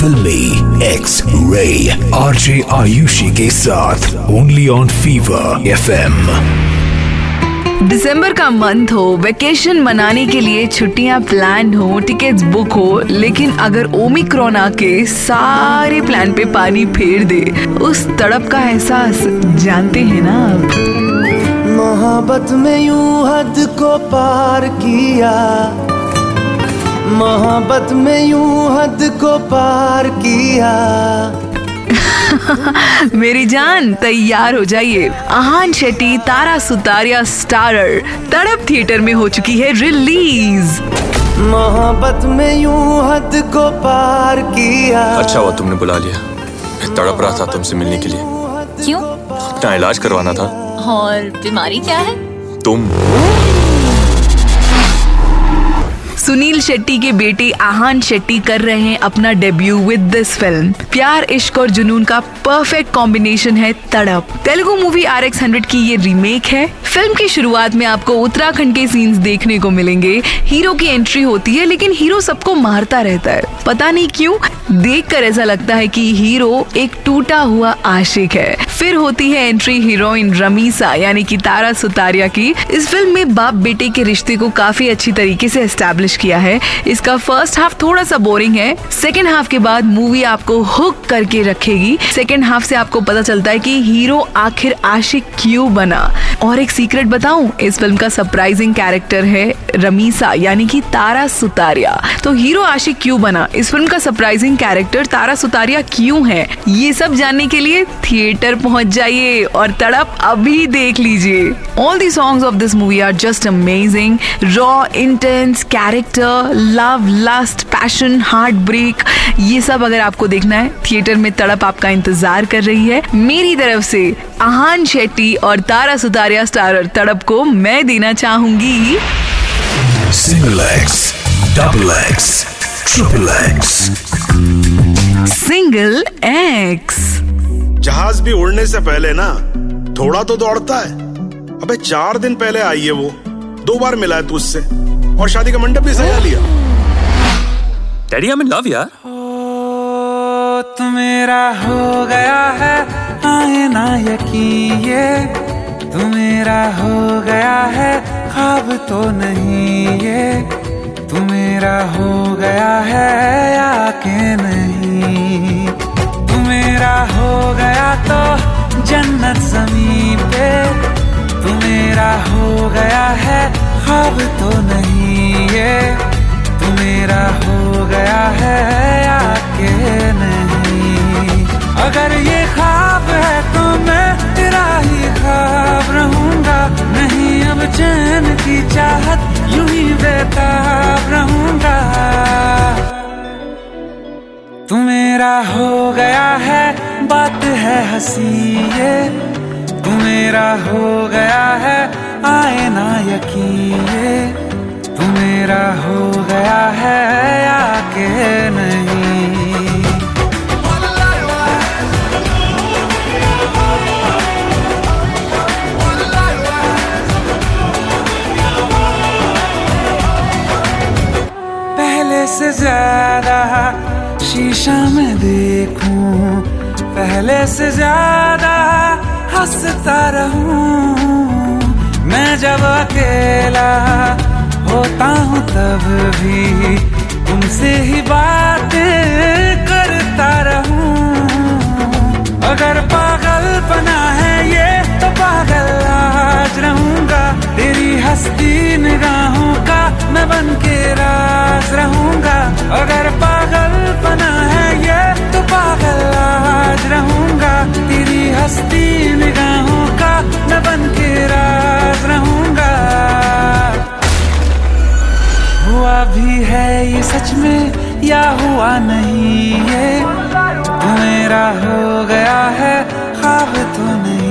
फिल्मी X ray RJ Ayushi के साथ ओनली ऑन फीवर एफएम दिसंबर का मंथ हो वेकेशन मनाने के लिए छुट्टियाँ प्लान हो टिकट्स बुक हो लेकिन अगर ओमिक्रॉन आके सारे प्लान पे पानी फेर दे उस तड़प का एहसास जानते हैं ना आप? मोहब्बत में यूँ हद को पार किया। मोहब्बत में यूँ हद को पार किया। मेरी जान तैयार हो जाइए। आहान शेट्टी तारा सुतारिया स्टारर तड़प थिएटर में हो चुकी है रिलीज़। मोहब्बत में यूँ हद को पार किया। अच्छा हुआ तुमने बुला लिया। मैं तड़प रहा था तुमसे मिलने के लिए। क्यों? अपना इलाज करवाना था। और बीमारी क्या है? तुम। सुनील शेट्टी के बेटे आहान शेट्टी कर रहे हैं अपना डेब्यू विद दिस फ़िल्म प्यार, इश्क और जुनून का परफेक्ट कॉम्बिनेशन है Tadap. Telugu movie R X hundred की ये रीमेक है। फ़िल्म की शुरुआत में आपको उत्तराखंड के सीन्स देखने को मिलेंगे। हीरो की एंट्री होती है, लेकिन हीरो सबको मारता रहता है। पता नहीं क्यों, देखकर ऐसा लगता है कि हीरो एक टूटा हुआ आशिक है। फिर होती है एंट्री हीरोइन रमीसा, यानी कि तारा सुतारिया की। इस फ़िल्म में बाप बेटे के रिश्ते को काफ़ी अच्छी तरीके से एस्टेब्लिश किया है। इसका फ़र्स्ट हाफ़ थोड़ा सा बोरिंग है। सेकेंड हाफ़ के बाद मूवी आपको हुक करके रखेगी। सेकेंड हाफ़ से आपको पता चलता है कि हीरो आखिर आशिक क्यों बना? और एक सीक्रेट बताऊँ, इस फ़िल्म का सरप्राइजिंग कैरेक्टर है रमीसा, यानी कि तारा सुतारिया। तो हीरो आशिक क्यों बना? इस फ़िल्म का सरप्राइजिंग कैरेक्टर तारा सुतारिया क्यों है? ये सब जानने के लिए थिएटर पहुँच जाइए और तड़प अभी देख लीजिए। All the songs of this movie are just amazing raw intense character love lust passion heartbreak ये सब अगर आपको देखना है थिएटर में तड़प आपका इंतज़ार कर रही है। मेरी तरफ़ से आहान शेट्टी और तारा सुतारिया स्टारर तड़प को मैं देना चाहूँगी। Single X double X triple X single X जहाज़ भी उड़ने से पहले ना थोड़ा तो दौड़ता है। अबे चार दिन पहले आई है वो दो बार मिला है तू उससे और शादी का मंडप भी सजा लिया। Daddy I am in love यार। ओ, तू मेरा हो गया है आए ना यकीन ये तू मेरा हो गया है खाब तो नहीं ये। तू मेरा हो गया है या के नहीं। तू मेरा हो गया तो जन्नत जमी पे। तू मेरा हो गया है खाब तो नहीं अब चैन की चाहत यूँ ही बेताब रहूँगा। तू मेरा हो गया है, बात है हसी ये। तू मेरा हो गया है, आए ना यकीन ये। तू मेरा हो से ज़्यादा शीशा में देखूँ, पहले से ज़्यादा हंसता रहूँ। मैं जब अकेला होता हूँ, तब भी तुमसे ही बात करता रहूँ। अगर पागल पागलपना है ये तो पागल आज रहूँगा। तेरी हस्ती निगाहों का मैं बन के राज रहूँगा। ये सच में या हुआ नहीं है? मेरा हो गया है ख्वाब तो नहीं